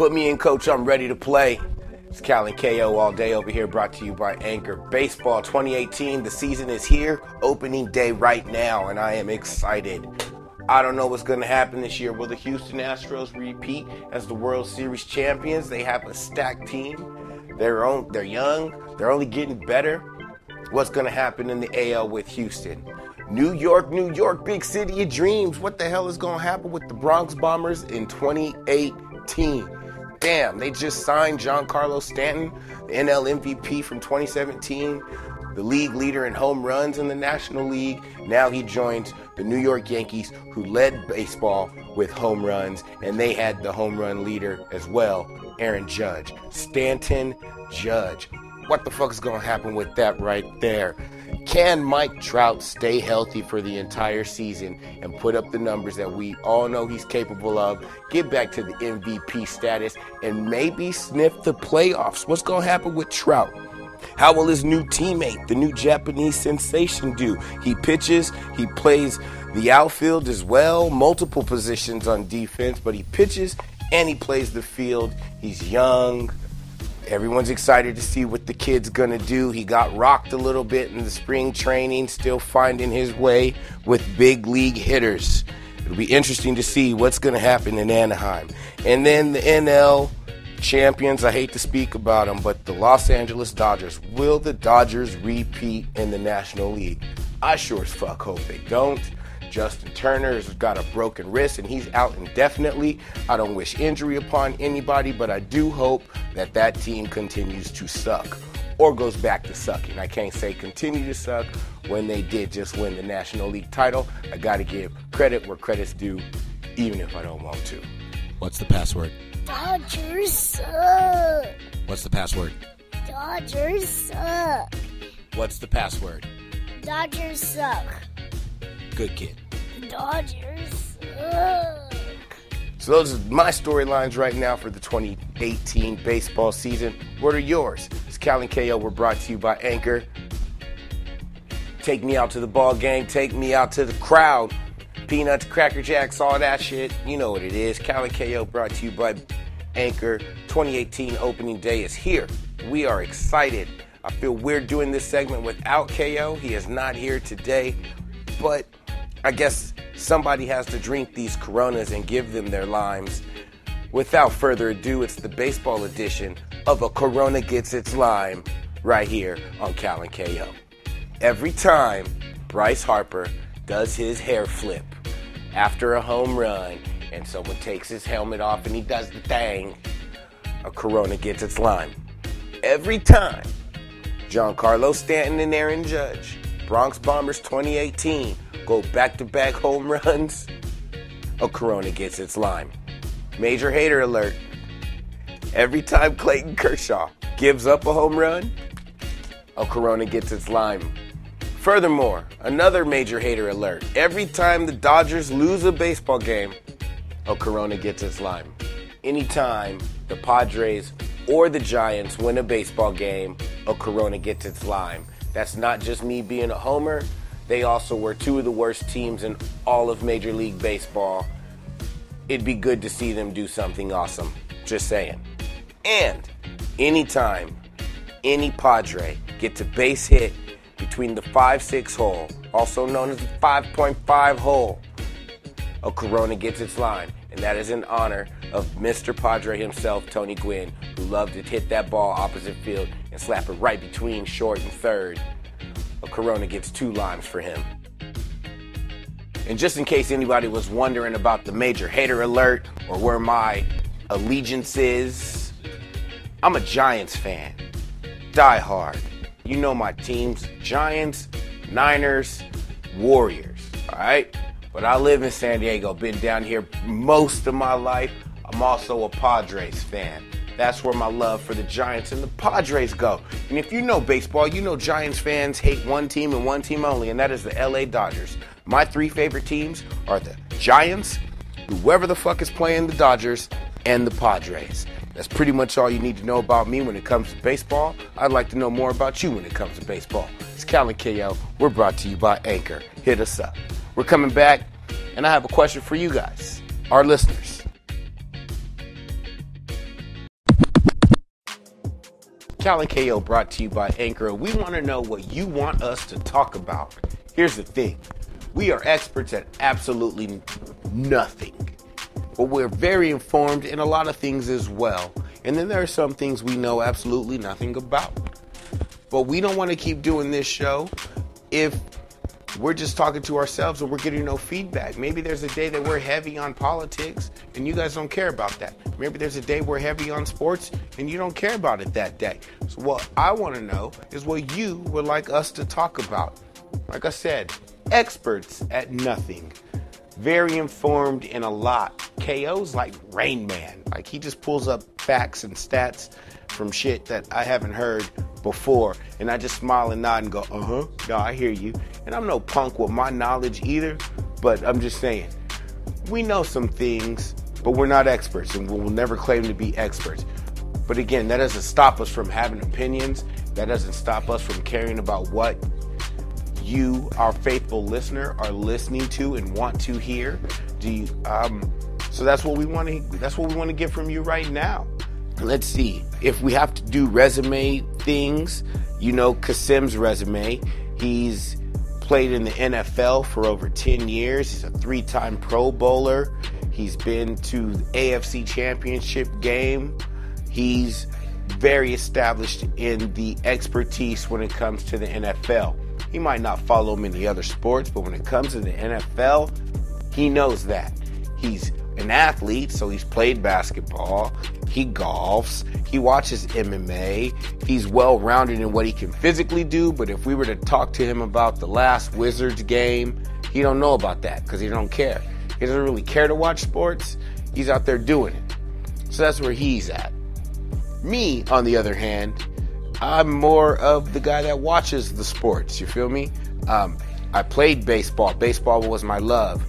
Put me in, coach. I'm ready to play. It's Cal KO all day over here, brought to you by Anchor Baseball 2018. The season is here, opening day right now, and I am excited. I don't know what's going to happen this year. Will the Houston Astros repeat as the World Series champions? They have a stacked team. They're on, they're young. They're only getting better. What's going to happen in the AL with Houston? New York, New York, big city of dreams. What the hell is going to happen with the Bronx Bombers in 2018? Damn, they just signed Giancarlo Stanton, the NL MVP from 2017, the league leader in home runs in the National League. Now he joins the New York Yankees, who led baseball with home runs, and they had the home run leader as well, Aaron Judge. Stanton Judge. What the fuck is going to happen with that right there? Can Mike Trout stay healthy for the entire season and put up the numbers that we all know he's capable of? Get back to the MVP status and maybe sniff the playoffs. What's going to happen with Trout? How will his new teammate, the new Japanese sensation, do? He pitches, he plays the outfield as well, multiple positions on defense, but he pitches and he plays the field. He's young, Everyone's excited to see what the kid's gonna do. He got rocked a little bit in the spring training, still finding his way with big league hitters. It'll be interesting to see what's gonna happen in Anaheim. And then the NL champions, I hate to speak about them, but the Los Angeles Dodgers. Will the Dodgers repeat in the National League? I sure as fuck hope they don't. Justin Turner has got a broken wrist and he's out indefinitely. I don't wish injury upon anybody, but I do hope that that team continues to suck or goes back to sucking. I can't say continue to suck when they did just win the National League title. I got to give credit where credit's due, even if I don't want to. What's the password? Dodgers suck. What's the password? Dodgers suck. What's the password? Dodgers suck. Good kid. Dodgers suck. So those are my storylines right now for the 2018 baseball season. What are yours? It's Cal and KO. We're brought to you by Anchor. Take me out to the ball game. Take me out to the crowd. Peanuts, Cracker Jacks, all that shit. You know what it is. Cal and KO brought to you by Anchor. 2018 opening day is here. We are excited. I feel weird doing this segment without KO. He is not here today, but I guess somebody has to drink these Coronas and give them their limes. Without further ado, it's the baseball edition of A Corona Gets Its Lime right here on Cal and KO. Every time Bryce Harper does his hair flip after a home run and someone takes his helmet off and he does the thing, a Corona gets its lime. Every time Giancarlo Stanton and Aaron Judge, Bronx Bombers 2018, go back to back home runs, a Corona gets its lime. Major hater alert. Every time Clayton Kershaw gives up a home run, a Corona gets its lime. Furthermore, another major hater alert. Every time the Dodgers lose a baseball game, a Corona gets its lime. Anytime the Padres or the Giants win a baseball game, a Corona gets its lime. That's not just me being a homer. They also were two of the worst teams in all of Major League Baseball. It'd be good to see them do something awesome. Just saying. And anytime any Padre gets a base hit between the 5 6 hole, also known as the 5.5 hole, a Corona gets its line. And that is in honor of Mr. Padre himself, Tony Gwynn, who loved to hit that ball opposite field and slap it right between short and third. Corona gets two limes for him. And just in case anybody was wondering about the major hater alert or where my allegiance is, I'm a Giants fan. Die hard. You know my teams Giants, Niners, Warriors. All right? But I live in San Diego, been down here most of my life. I'm also a Padres fan. That's where my love for the Giants and the Padres go. And if you know baseball, you know Giants fans hate one team and one team only, and that is the LA Dodgers. My three favorite teams are the Giants, whoever the fuck is playing the Dodgers, and the Padres. That's pretty much all you need to know about me when it comes to baseball. I'd like to know more about you when it comes to baseball. It's Cal and. We're brought to you by Anchor. Hit us up. We're coming back, and I have a question for you guys, our listeners. Cal and KO brought to you by Anchor. We want to know what you want us to talk about. Here's the thing we are experts at absolutely nothing, but we're very informed in a lot of things as well. And then there are some things we know absolutely nothing about. But we don't want to keep doing this show if we're just talking to ourselves and we're getting no feedback. Maybe there's a day that we're heavy on politics and you guys don't care about that. Maybe there's a day we're heavy on sports and you don't care about it that day. So, what I want to know is what you would like us to talk about. Like I said, experts at nothing, very informed in a lot. KO's like Rain Man. Like he just pulls up facts and stats from shit that I haven't heard before. And I just smile and nod and go, uh huh, no, I hear you. And I'm no punk with my knowledge either, but I'm just saying, we know some things, but we're not experts and we'll never claim to be experts. But again, that doesn't stop us from having opinions. That doesn't stop us from caring about what you, our faithful listener, are listening to and want to hear. Do you, um, so that's what we want to. That's what we want to get from you right now. Let's see if we have to do resume things. You know, Kassim's resume. He's played in the NFL for over 10 years. He's a three-time Pro Bowler. He's been to the AFC Championship game. He's very established in the expertise when it comes to the NFL. He might not follow many other sports, but when it comes to the NFL, he knows that. He's an athlete, so he's played basketball, he golfs, he watches MMA, he's well rounded in what he can physically do, but if we were to talk to him about the last Wizards game, he don't know about that because he don't care. He doesn't really care to watch sports. He's out there doing it. So that's where he's at. Me, on the other hand, I'm more of the guy that watches the sports. You feel me? Um, I played baseball. Baseball was my love.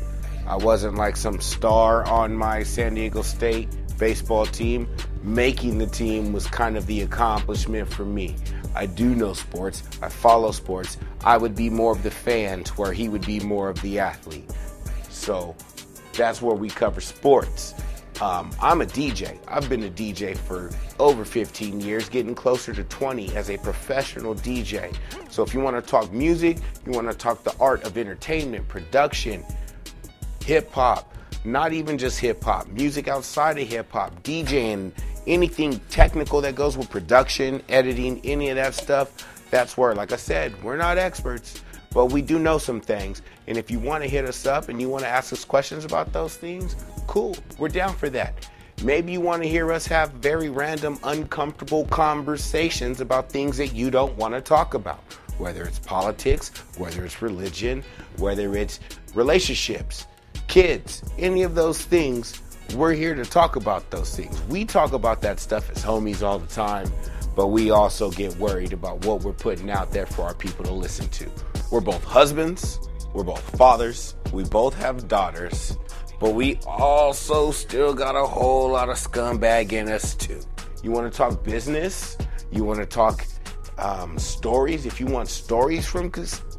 I wasn't like some star on my San Diego State baseball team. Making the team was kind of the accomplishment for me. I do know sports. I follow sports. I would be more of the fan where he would be more of the athlete. So that's where we cover sports. Um, I'm a DJ. I've been a DJ for over 15 years, getting closer to 20 as a professional DJ. So if you want to talk music, you want to talk the art of entertainment, production, hip hop, not even just hip hop, music outside of hip hop, DJing, anything technical that goes with production, editing, any of that stuff, that's where, like I said, we're not experts, but we do know some things. And if you want to hit us up and you want to ask us questions about those things, cool, we're down for that. Maybe you want to hear us have very random, uncomfortable conversations about things that you don't want to talk about, whether it's politics, whether it's religion, whether it's relationships kids, any of those things, we're here to talk about those things. We talk about that stuff as homies all the time, but we also get worried about what we're putting out there for our people to listen to. We're both husbands, we're both fathers, we both have daughters, but we also still got a whole lot of scumbag in us too. You want to talk business? You want to talk um, stories? If you want stories from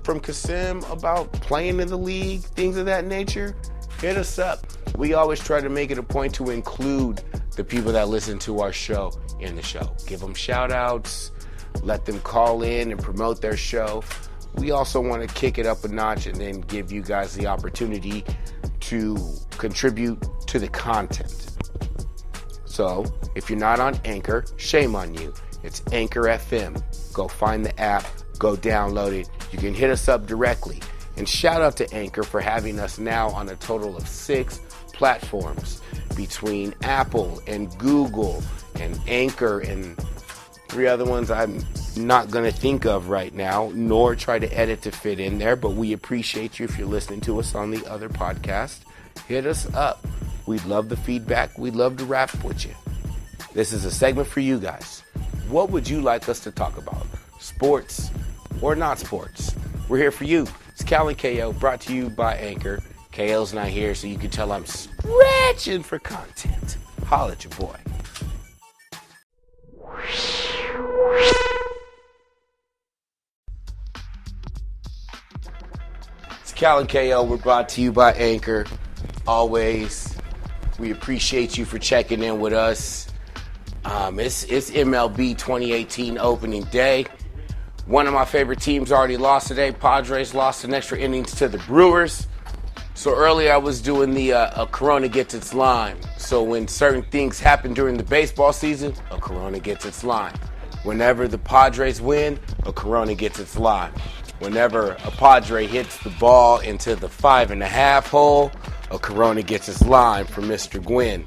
from Kassim about playing in the league, things of that nature, hit us up. We always try to make it a point to include the people that listen to our show in the show. Give them shout outs, let them call in and promote their show. We also want to kick it up a notch and then give you guys the opportunity to contribute to the content. So, if you're not on Anchor, shame on you. It's Anchor FM. Go find the app, go download it. You can hit us up directly. And shout out to Anchor for having us now on a total of six platforms between Apple and Google and Anchor and three other ones I'm not going to think of right now, nor try to edit to fit in there. But we appreciate you if you're listening to us on the other podcast. Hit us up. We'd love the feedback. We'd love to rap with you. This is a segment for you guys. What would you like us to talk about? Sports or not sports? We're here for you. It's Cal and KO brought to you by Anchor. KO's not here, so you can tell I'm stretching for content. Holla at your boy. It's Cal and KO. We're brought to you by Anchor. Always, we appreciate you for checking in with us. Um, it's it's MLB 2018 opening day. One of my favorite teams already lost today. Padres lost in extra innings to the Brewers. So earlier I was doing the uh, a Corona gets its lime. So when certain things happen during the baseball season, a Corona gets its lime. Whenever the Padres win, a Corona gets its lime. Whenever a Padre hits the ball into the five and a half hole, a Corona gets its lime from Mr. Gwynn.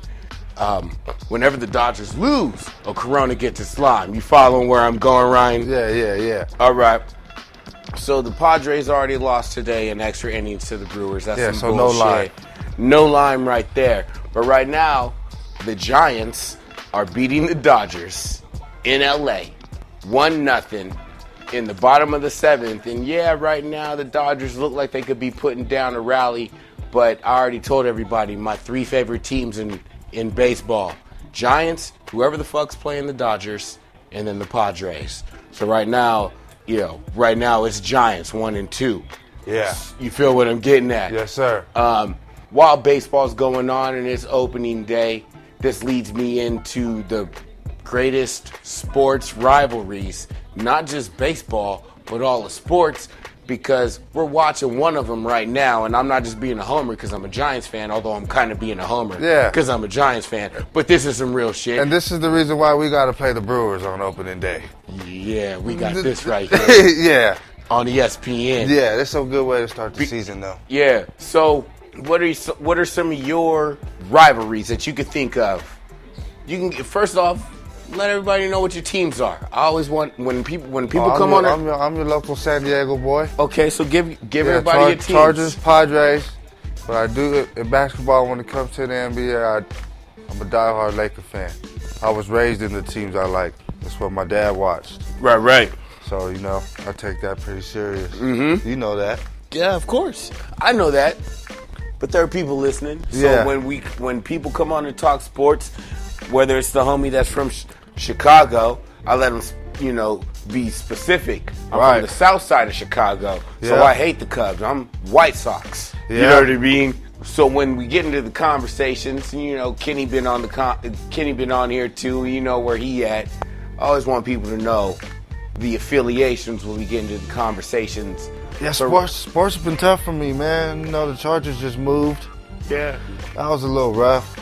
Um, whenever the Dodgers lose, a Corona gets its lime. You following where I'm going, Ryan? Yeah, yeah, yeah. All right. So the Padres already lost today in extra innings to the Brewers. That's Yeah, some so no bullshit. lime. No lime right there. But right now, the Giants are beating the Dodgers in LA, one nothing in the bottom of the seventh. And yeah, right now the Dodgers look like they could be putting down a rally. But I already told everybody my three favorite teams in in baseball: Giants, whoever the fuck's playing the Dodgers, and then the Padres. So right now, you know, right now it's Giants one and two. Yeah. You feel what I'm getting at? Yes, sir. Um, while baseball's going on and it's opening day, this leads me into the greatest sports rivalries, not just baseball, but all the sports, because we're watching one of them right now, and I'm not just being a homer because I'm a Giants fan, although I'm kind of being a homer Yeah. because I'm a Giants fan. But this is some real shit. and this is the reason why we got to play the Brewers on opening day. yeah, we got mm, this right here yeah. on ESPN. Yeah, that's a good way to start the season, though. Yeah. So, what are you, what are some of your rivalries that you could think of? You can first off let everybody know what your teams are. I always want when people when people Oh, come I'm on. I'm, your, I'm your local San Diego boy. okay, so give give Yeah, everybody Char- your teams. Chargers, Padres. But I do in basketball when it comes to the NBA. I, I'm a diehard Laker fan. I was raised in the teams I like. That's what my dad watched. Right, right. So you know, I take that pretty serious. Mm-hmm. You know that. Yeah, of course. I know that. But there are people listening. So Yeah. when we when people come on and talk sports, whether it's the homie that's from Ch- Chicago, I let them, you know, be specific. I'm Right. from the south side of Chicago, so I hate the Cubs. I'm White Sox. You know what I mean? So when we get into the conversations, you know, Kenny been on the con- Kenny been on here too. You know where he at. I always want people to know the affiliations when we get into the conversations. Yeah, sports sports have been tough for me, man. You know, the Chargers just moved. Yeah. That was a little rough.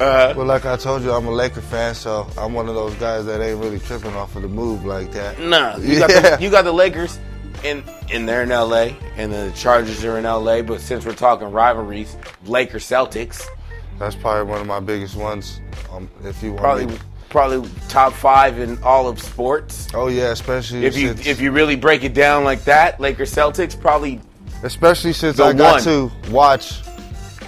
Uh, But like I told you, I'm a Laker fan, so I'm one of those guys that ain't really tripping off of the move like that. Nah, you got the, you got the Lakers, and and they're in L.A. and the Chargers are in L.A. But since we're talking rivalries, Lakers Celtics That's probably one of my biggest ones. Um, if you want probably me- probably top five in all of sports. Oh yeah, especially If you if you really break it down like that, Lakers Celtics probably especially since I got one. to watch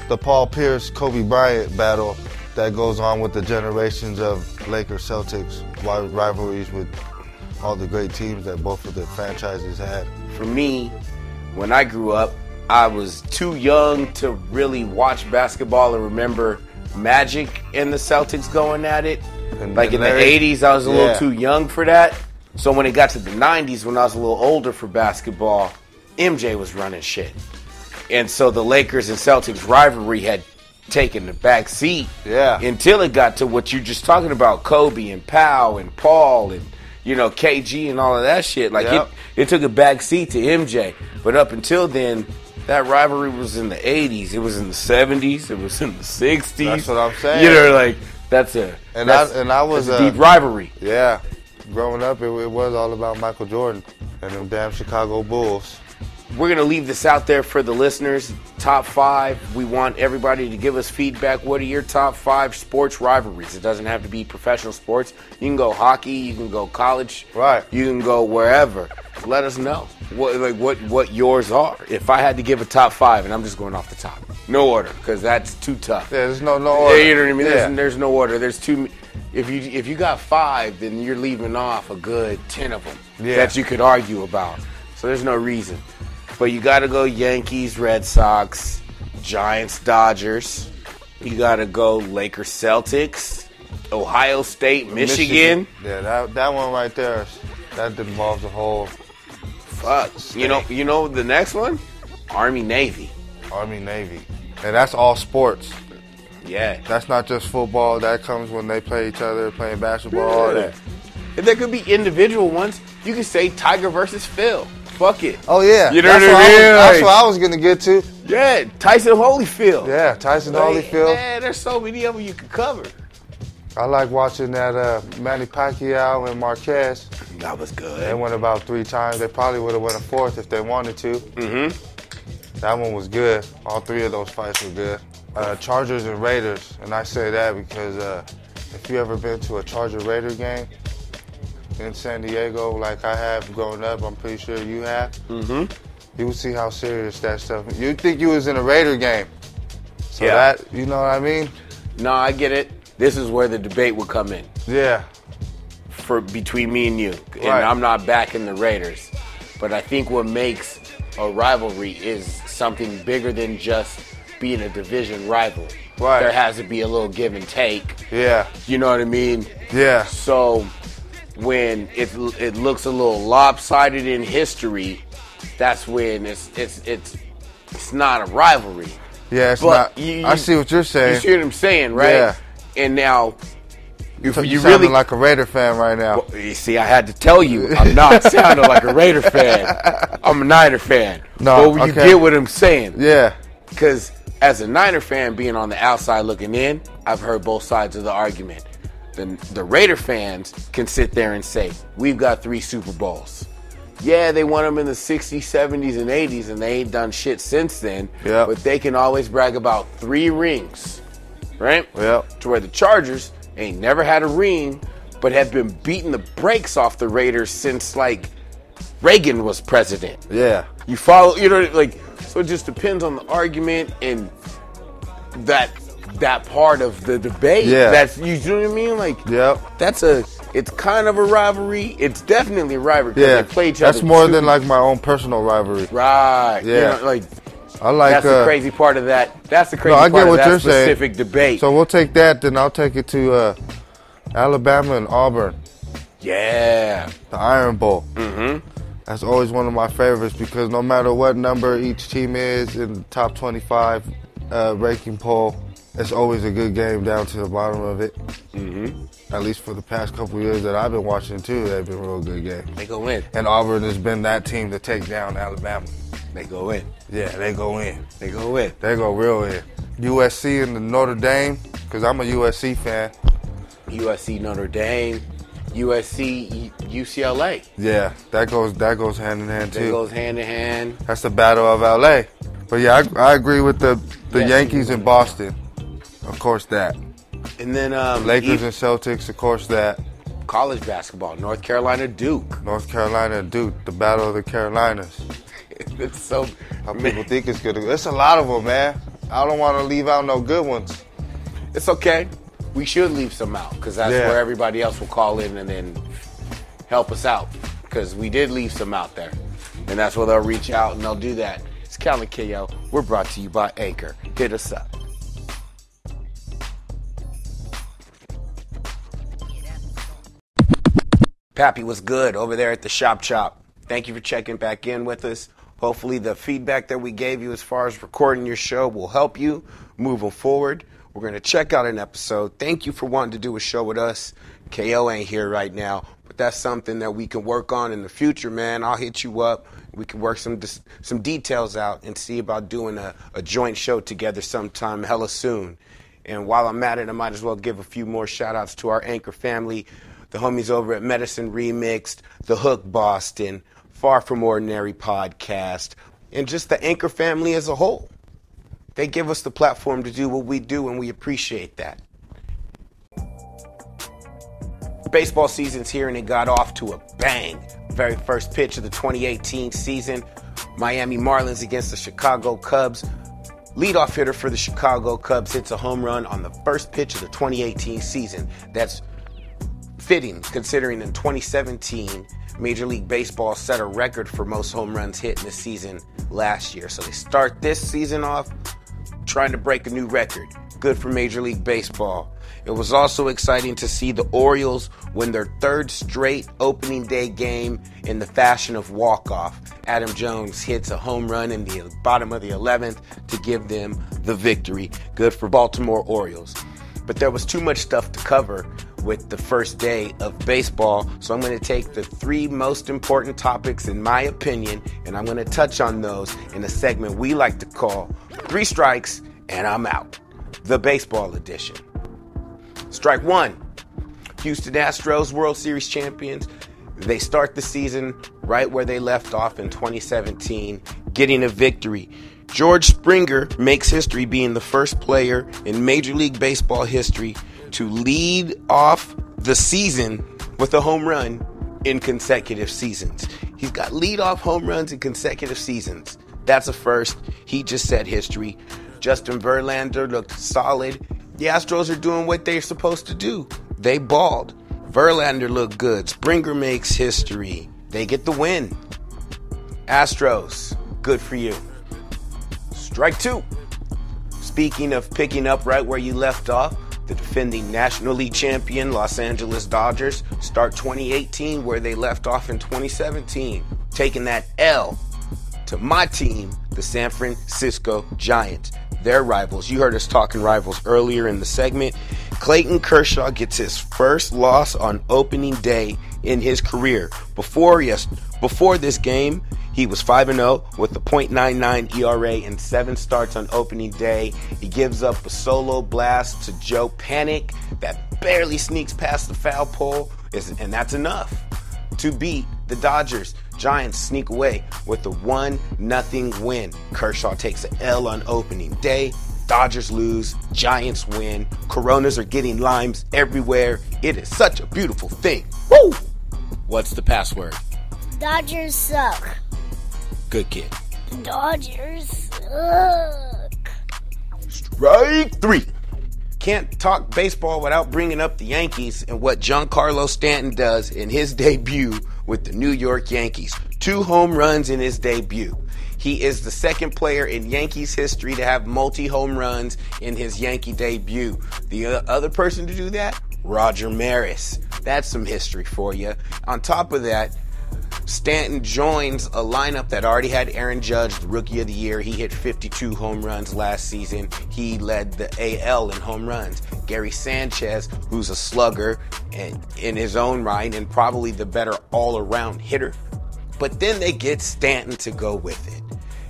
the Paul Pierce Kobe Bryant battle that goes on with the generations of Lakers Celtics rivalries with all the great teams that both of the franchises had. for me, when I grew up, I was too young to really watch basketball and remember Magic and the Celtics going at it. And- like in the 80s, I was a little too young for that. So when it got to the 90s, when I was a little older for basketball, MJ was running shit. And so the Lakers and Celtics rivalry had taken the back seat Yeah. until it got to what you're just talking about Kobe and Pau and Paul and you know KG and all of that shit. Like Yep. it, it took a back seat to MJ. But up until then, that rivalry was in the 80s. It was in the 70s. It was in the 60s. That's what I'm saying. You know, like that's a And that's, I- and I was, a deep rivalry. Yeah, growing up, it, it was all about Michael Jordan and them damn Chicago Bulls. We're gonna leave this out there for the listeners. Top five. We want everybody to give us feedback. What are your top five sports rivalries? It doesn't have to be professional sports. You can go hockey. You can go college. Right. You can go wherever. Let us know what like what what yours are. If I had to give a top five, and I'm just going off the top, no order because that's too tough. Yeah, there's no no order. Yeah, you know what I mean? Yeah. There's, there's no order. There's too. If you if you got five, then you're leaving off a good ten of them Yeah. that you could argue about. So there's no reason. But you got to go Yankees, Red Sox, Giants, Dodgers. You got to go Lakers, Celtics, Ohio State, Michigan. Yeah, that that one right there, that involves a whole Fuck. You know. You know the next one, Army, Navy. Army Navy, and that's all sports. Yeah. That's not just football. That comes when they play each other, playing basketball, all that. And there could be individual ones. You could say Tiger versus Phil. Fuck it. Oh yeah, You know that's what I mean? was, that's what I was gonna get to. Yeah, Tyson Holyfield. Yeah, Tyson Like, Holyfield. Man, there's so many of them you could cover. I like watching that uh, Manny Pacquiao and Marquez. That was good. They went about three times. They probably would have went a fourth if they wanted to. Mm-hmm. That one was good. All three of those fights were good. Uh, Chargers and Raiders, and I say that because uh, if you ever been to a Charger Raider game in San Diego, like I have growing up, I'm pretty sure you have. Mm-hmm. You would see how serious that stuff. You'd think you was in a Raider game. So Yeah. that, you know what I mean? No, I get it. This is where the debate would come in Yeah. for between me and you. And Right. I'm not backing the Raiders, but I think what makes a rivalry is something bigger than just being a division rival. Right. There has to be a little give and take. Yeah. You know what I mean? Yeah. So when it it looks a little lopsided in history, that's when it's it's it's it's not a rivalry. Yeah, it's But not. you- I see what you're saying. You see what I'm saying, right? Yeah. And now, if So you, you really sounding like a Raider fan right now. Well, you see, I had to tell you, I'm not sounding like a Raider fan. I'm a Niner fan. No, but you okay. get what I'm saying. Yeah. Because as a Niner fan, being on the outside looking in, I've heard both sides of the argument. The, the Raider fans can sit there and say, we've got three Super Bowls. Yeah, they won them in the 60s, 70s, and 80s, and they ain't done shit since then. Yep. But they can always brag about three rings, right? Yep. To where the Chargers ain't never had a ring, but have been beating the brakes off the Raiders since, like, Reagan was president. Yeah. You follow, you know, like so. It just depends on the argument and that that part of the debate. Yeah. that's you know what I mean. Like, Yep. that's a. It's kind of a rivalry. It's definitely a rivalry. 'cause Yeah. they play each That's other more too. than like my own personal rivalry. right. you Yeah. know, like I like. that's uh, the crazy part of that. That's the crazy I part get of what that you're saying. specific debate. So we'll take that. Then I'll take it to uh, Alabama and Auburn, yeah, the Iron Bowl. Mm-hmm. That's always one of my favorites because no matter what number each team is in the top 25 uh, ranking poll, it's always a good game down to the bottom of it. Mm-hmm. At least for the past couple years that I've been watching too, they've been real good games. they go in. And Auburn has been that team to take down Alabama. They go in. Yeah, they go in. They go in. They go real in. USC and the Notre Dame, because I'm a USC fan. USC, Notre Dame, USC, UCLA. Yeah, that goes that goes hand in hand too. That goes hand in hand. That's the battle of LA. But yeah, I, I agree with the the Yes. Yankees in Boston. Of course that. And then um, Lakers and Celtics, of course that. college basketball, North Carolina, Duke. North Carolina Duke, the battle of the Carolinas. it's so How people think it's good. It's a lot of them, man. I don't want to leave out no good ones. it's okay. We should leave some out because that's Yeah. where everybody else will call in and then help us out because we did leave some out there, and that's where they'll reach out and they'll do that. It's Calvin KO. We're brought to you by Anchor. Hit us up. Pappy was good over there at the Shop Chop. Thank you for checking back in with us. Hopefully, the feedback that we gave you as far as recording your show will help you moving forward. We're going to check out an episode. Thank you for wanting to do a show with us. KO ain't here right now, but that's something that we can work on in the future, man. I'll hit you up. We can work some some details out and see about doing a, a joint show together sometime hella soon. And while I'm at it, I might as well give a few more shout outs to our anchor family, the homies over at Medicine Remixed, The Hook Boston, Far From Ordinary Podcast, and just the anchor family as a whole. They give us the platform to do what we do, and we appreciate that. Baseball season's here, and it got off to a bang. Very first pitch of the 2018 season Miami Marlins against the Chicago Cubs. Leadoff hitter for the Chicago Cubs hits a home run on the first pitch of the 2018 season. That's fitting considering in 2017 Major League Baseball set a record for most home runs hit in a season last year. So they start this season off trying to break a new record. Good for Major League Baseball. It was also exciting to see the Orioles win their third straight opening day game in the fashion of walk-off. Adam Jones hits a home run in the bottom of the 11th to give them the victory. Good for Baltimore Orioles. But there was too much stuff to cover with the first day of baseball, so I'm going to take the three most important topics in my opinion and I'm going to touch on those in a segment we like to call Three Strikes and I'm Out, the baseball edition. Strike one Houston Astros, World Series champions. They start the season right where they left off in 2017, getting a victory. George Springer makes history being the first player in Major League Baseball history to lead off the season with a home run in consecutive seasons. He's got leadoff home runs in consecutive seasons. That's a first. He just set history. Justin Verlander looked solid. The Astros are doing what they're supposed to do. They balled. Verlander looked good. Springer makes history. They get the win. Astros, good for you. Strike two. Speaking of picking up right where you left off, the defending National League champion Los Angeles Dodgers start 2018 where they left off in 2017, taking that L to my team, the San Francisco Giants. Their rivals. You heard us talking rivals earlier in the segment. Clayton Kershaw gets his first loss on opening day in his career. Before yes, before this game, he was 5 0 with a .99 ERA and 7 starts on opening day. He gives up a solo blast to Joe Panik that barely sneaks past the foul pole, and that's enough to beat the Dodgers. Giants sneak away with a 1 0 win. Kershaw takes an L on opening day. Dodgers lose, Giants win. Coronas are getting limes everywhere. It is such a beautiful thing. Woo! What's the password? Dodgers suck. Good kid. Dodgers suck. Strike three. Can't talk baseball without bringing up the Yankees and what Giancarlo Stanton does in his debut with the New York Yankees. Two home runs in his debut. He is the second player in Yankees history to have multi home runs in his Yankee debut. The other person to do that, Roger Maris. That's some history for you. On top of that, Stanton joins a lineup that already had Aaron Judge, the rookie of the year. He hit 52 home runs last season. He led the AL in home runs. Gary Sanchez, who's a slugger and in his own right and probably the better all-around hitter. But then they get Stanton to go with it.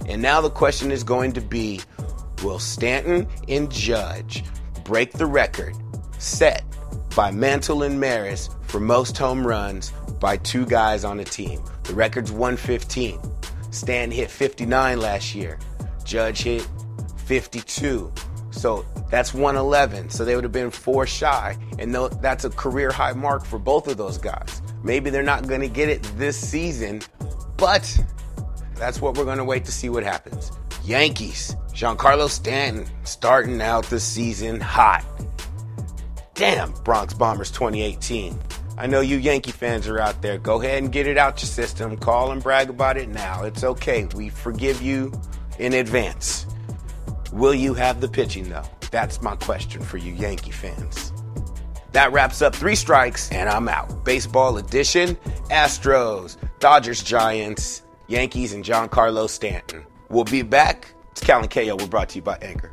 And now the question is going to be, will Stanton and Judge break the record set by Mantle and Maris for most home runs by two guys on a team. The record's 115. Stan hit 59 last year. Judge hit 52. So that's 111. So they would have been four shy. And that's a career high mark for both of those guys. Maybe they're not going to get it this season, but that's what we're going to wait to see what happens. Yankees, Giancarlo Stanton starting out the season hot. Damn, Bronx Bombers 2018. I know you Yankee fans are out there. Go ahead and get it out your system. Call and brag about it now. It's okay. We forgive you in advance. Will you have the pitching, though? That's my question for you Yankee fans. That wraps up three strikes, and I'm out. Baseball edition Astros, Dodgers, Giants, Yankees, and Giancarlo Stanton. We'll be back. It's Cal and KO. We're brought to you by Anchor.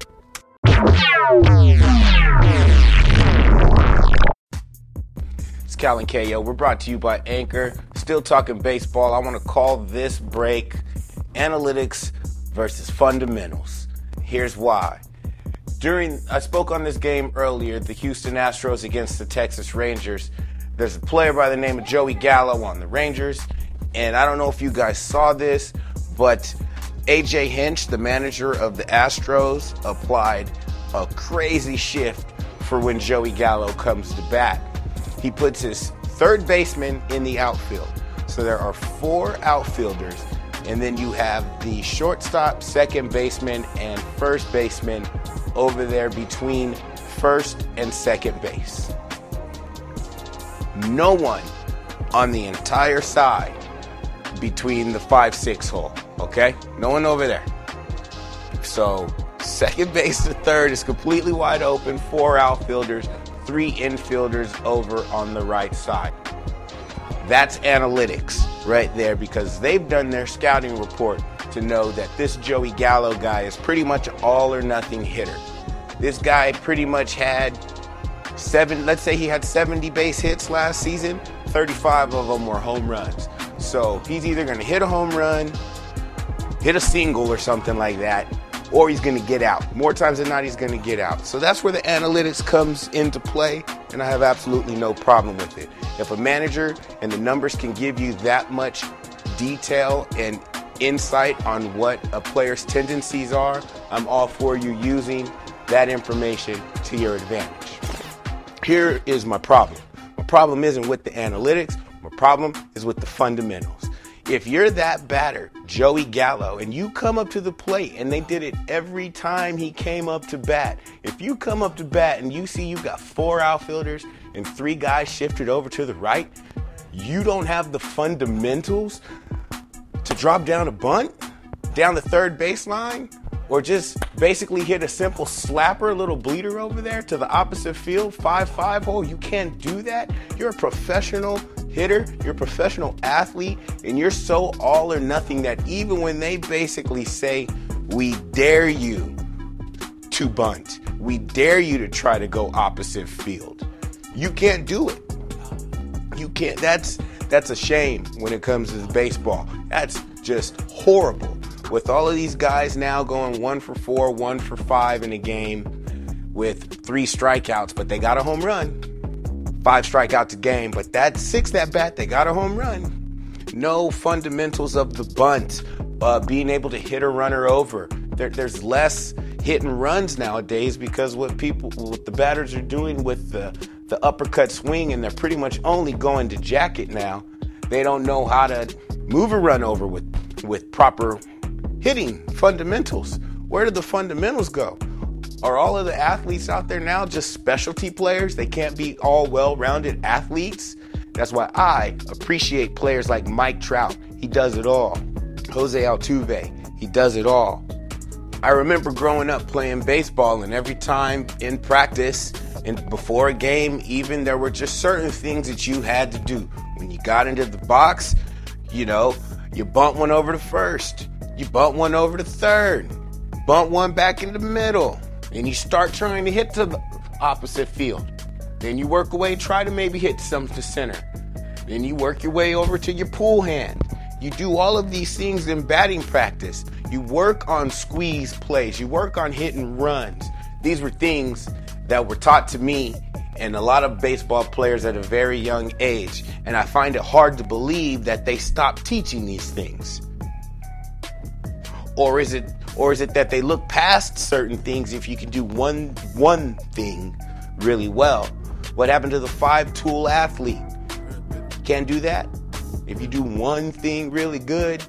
It's Cal and KO. We're brought to you by Anchor. Still talking baseball. I want to call this break analytics versus fundamentals. Here's why. During I spoke on this game earlier, the Houston Astros against the Texas Rangers. There's a player by the name of Joey Gallo on the Rangers, and I don't know if you guys saw this, but AJ Hinch, the manager of the Astros, applied a crazy shift for when Joey Gallo comes to bat he puts his third baseman in the outfield. So there are four outfielders, and then you have the shortstop, second baseman, and first baseman over there between first and second base. No one on the entire side between the 5 6 hole, okay? No one over there. So second base to third is completely wide open, four outfielders, three infielders over on the right side. That's analytics right there because they've done their scouting report to know that this Joey Gallo guy is pretty much all or nothing hitter. This guy pretty much had seven, let's say he had 70 base hits last season, 35 of them were home runs. So he's either going to hit a home run, hit a single or something like that, or he's going to get out. More times than not, he's going to get out. So that's where the analytics comes into play, and I have absolutely no problem with it. If a manager and the numbers can give you that much detail and insight on what a player's tendencies are, I'm all for you using that information to your advantage. Here is my problem. My problem isn't with the analytics, my problem is with the fundamentals. If you're that batter, Joey Gallo, and you come up to the plate, and they did it every time he came up to bat. If you come up to bat and you see you got four outfielders and three guys shifted over to the right, you don't have the fundamentals drop down a bunt down the third baseline or just basically hit a simple slapper, a little bleeder over there to the opposite field, 5 5 hole. You can't do that. You're a professional hitter, you're a professional athlete, and you're so all or nothing that even when they basically say, We dare you to bunt, we dare you to try to go opposite field, you can't do it. You can't. That's that's a shame when it comes to baseball. That's just horrible with all of these guys now going one for four, one for five in a game with three strikeouts, but they got a home run. Five strikeouts a game, but that six that bat, they got a home run. No fundamentals of the bunt, uh, being able to hit a runner over. There, there's less hit and runs nowadays because what people, what the batters are doing with the the uppercut swing, and they're pretty much only going to jacket now. They don't know how to move a run over with with proper hitting fundamentals. Where did the fundamentals go? Are all of the athletes out there now just specialty players? They can't be all well rounded athletes? That's why I appreciate players like Mike Trout. He does it all. Jose Altuve, he does it all. I remember growing up playing baseball, and every time in practice and before a game, even there were just certain things that you had to do. When you got into the box, you know, you bumped one over to first. You bunt one over to third, bunt one back in the middle, and you start trying to hit to the opposite field. Then you work away, try to maybe hit some to center. Then you work your way over to your pull hand. You do all of these things in batting practice. You work on squeeze plays. You work on hitting runs. These were things that were taught to me and a lot of baseball players at a very young age. And I find it hard to believe that they stopped teaching these things or is it or is it that they look past certain things if you can do one one thing really well what happened to the five tool athlete can't do that if you do one thing really good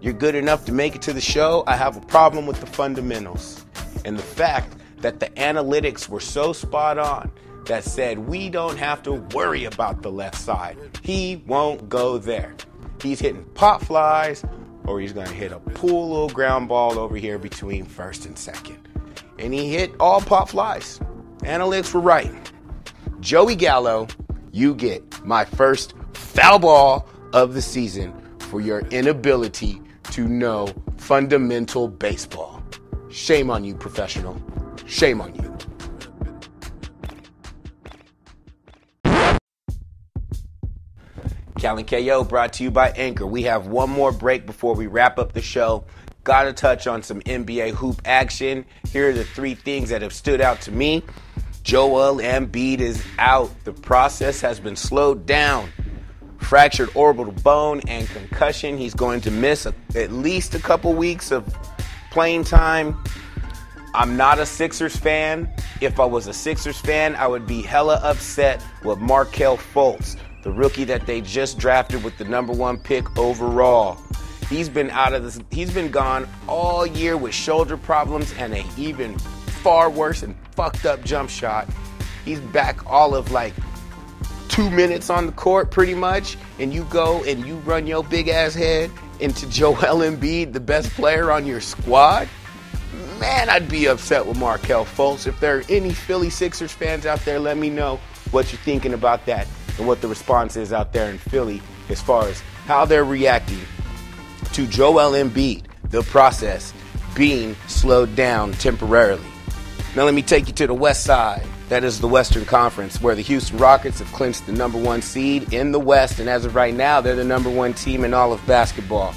you're good enough to make it to the show i have a problem with the fundamentals and the fact that the analytics were so spot on that said we don't have to worry about the left side he won't go there he's hitting pop flies or he's going to hit a pool little ground ball over here between first and second. And he hit all pop flies. Analytics were right. Joey Gallo, you get my first foul ball of the season for your inability to know fundamental baseball. Shame on you, professional. Shame on you. Cal and KO brought to you by Anchor. We have one more break before we wrap up the show. Gotta touch on some NBA hoop action. Here are the three things that have stood out to me. Joel Embiid is out. The process has been slowed down. Fractured orbital bone and concussion. He's going to miss a, at least a couple weeks of playing time. I'm not a Sixers fan. If I was a Sixers fan, I would be hella upset with Markelle Fultz the rookie that they just drafted with the number one pick overall. He's been out of this, he's been gone all year with shoulder problems and a even far worse and fucked up jump shot. He's back all of like two minutes on the court pretty much, and you go and you run your big ass head into Joel Embiid, the best player on your squad. man, I'd be upset with Markelle Fultz. If there are any Philly Sixers fans out there, let me know what you're thinking about that and what the response is out there in Philly as far as how they're reacting to Joel Embiid, the process being slowed down temporarily. Now, let me take you to the west side. That is the Western Conference, where the Houston Rockets have clinched the number one seed in the West, and as of right now, they're the number one team in all of basketball.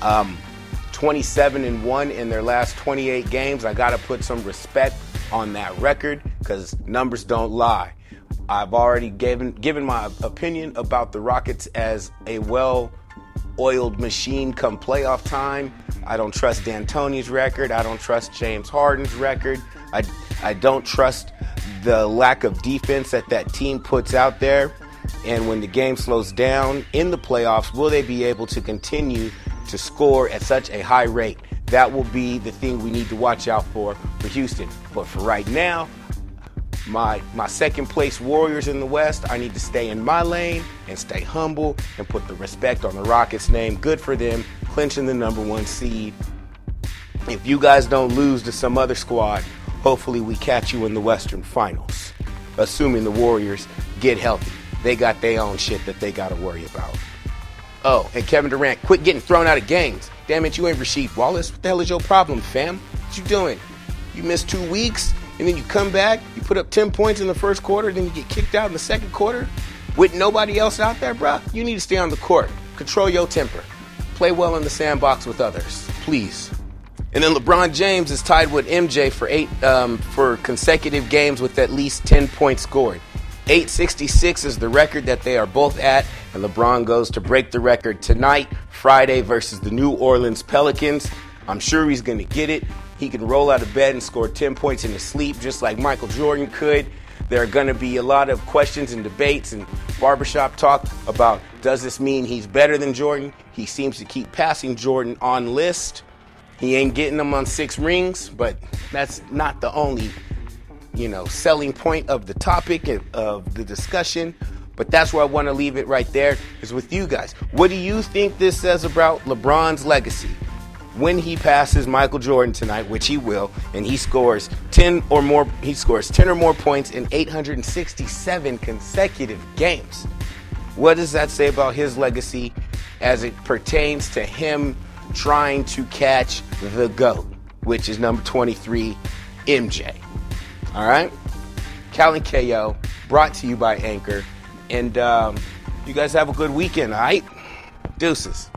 Um, 27 and 1 in their last 28 games. I got to put some respect on that record because numbers don't lie. I've already given given my opinion about the Rockets as a well oiled machine come playoff time. I don't trust D'Antoni's record. I don't trust James Harden's record. I, I don't trust the lack of defense that that team puts out there. And when the game slows down in the playoffs, will they be able to continue to score at such a high rate? That will be the thing we need to watch out for for Houston. But for right now, my my second place Warriors in the West, I need to stay in my lane and stay humble and put the respect on the Rockets name. Good for them, clinching the number one seed. If you guys don't lose to some other squad, hopefully we catch you in the Western Finals. Assuming the Warriors get healthy. They got their own shit that they gotta worry about. Oh, and Kevin Durant, quit getting thrown out of games. Damn it, you ain't Rasheed Wallace. What the hell is your problem, fam? What you doing? You missed two weeks, and then you come back, you put up 10 points in the first quarter, then you get kicked out in the second quarter with nobody else out there, bruh. You need to stay on the court. Control your temper. Play well in the sandbox with others, please. And then LeBron James is tied with MJ for eight um, for consecutive games with at least 10 points scored. 866 is the record that they are both at, and LeBron goes to break the record tonight, Friday, versus the New Orleans Pelicans. I'm sure he's going to get it. He can roll out of bed and score 10 points in his sleep, just like Michael Jordan could. There are going to be a lot of questions and debates and barbershop talk about does this mean he's better than Jordan? He seems to keep passing Jordan on list. He ain't getting them on six rings, but that's not the only you know, selling point of the topic of the discussion. But that's where I want to leave it right there is with you guys. What do you think this says about LeBron's legacy? When he passes Michael Jordan tonight, which he will, and he scores 10 or more he scores 10 or more points in 867 consecutive games. What does that say about his legacy as it pertains to him trying to catch the GOAT, which is number 23, MJ? All right? Cal and KO, brought to you by Anchor. And um, you guys have a good weekend, all right? Deuces.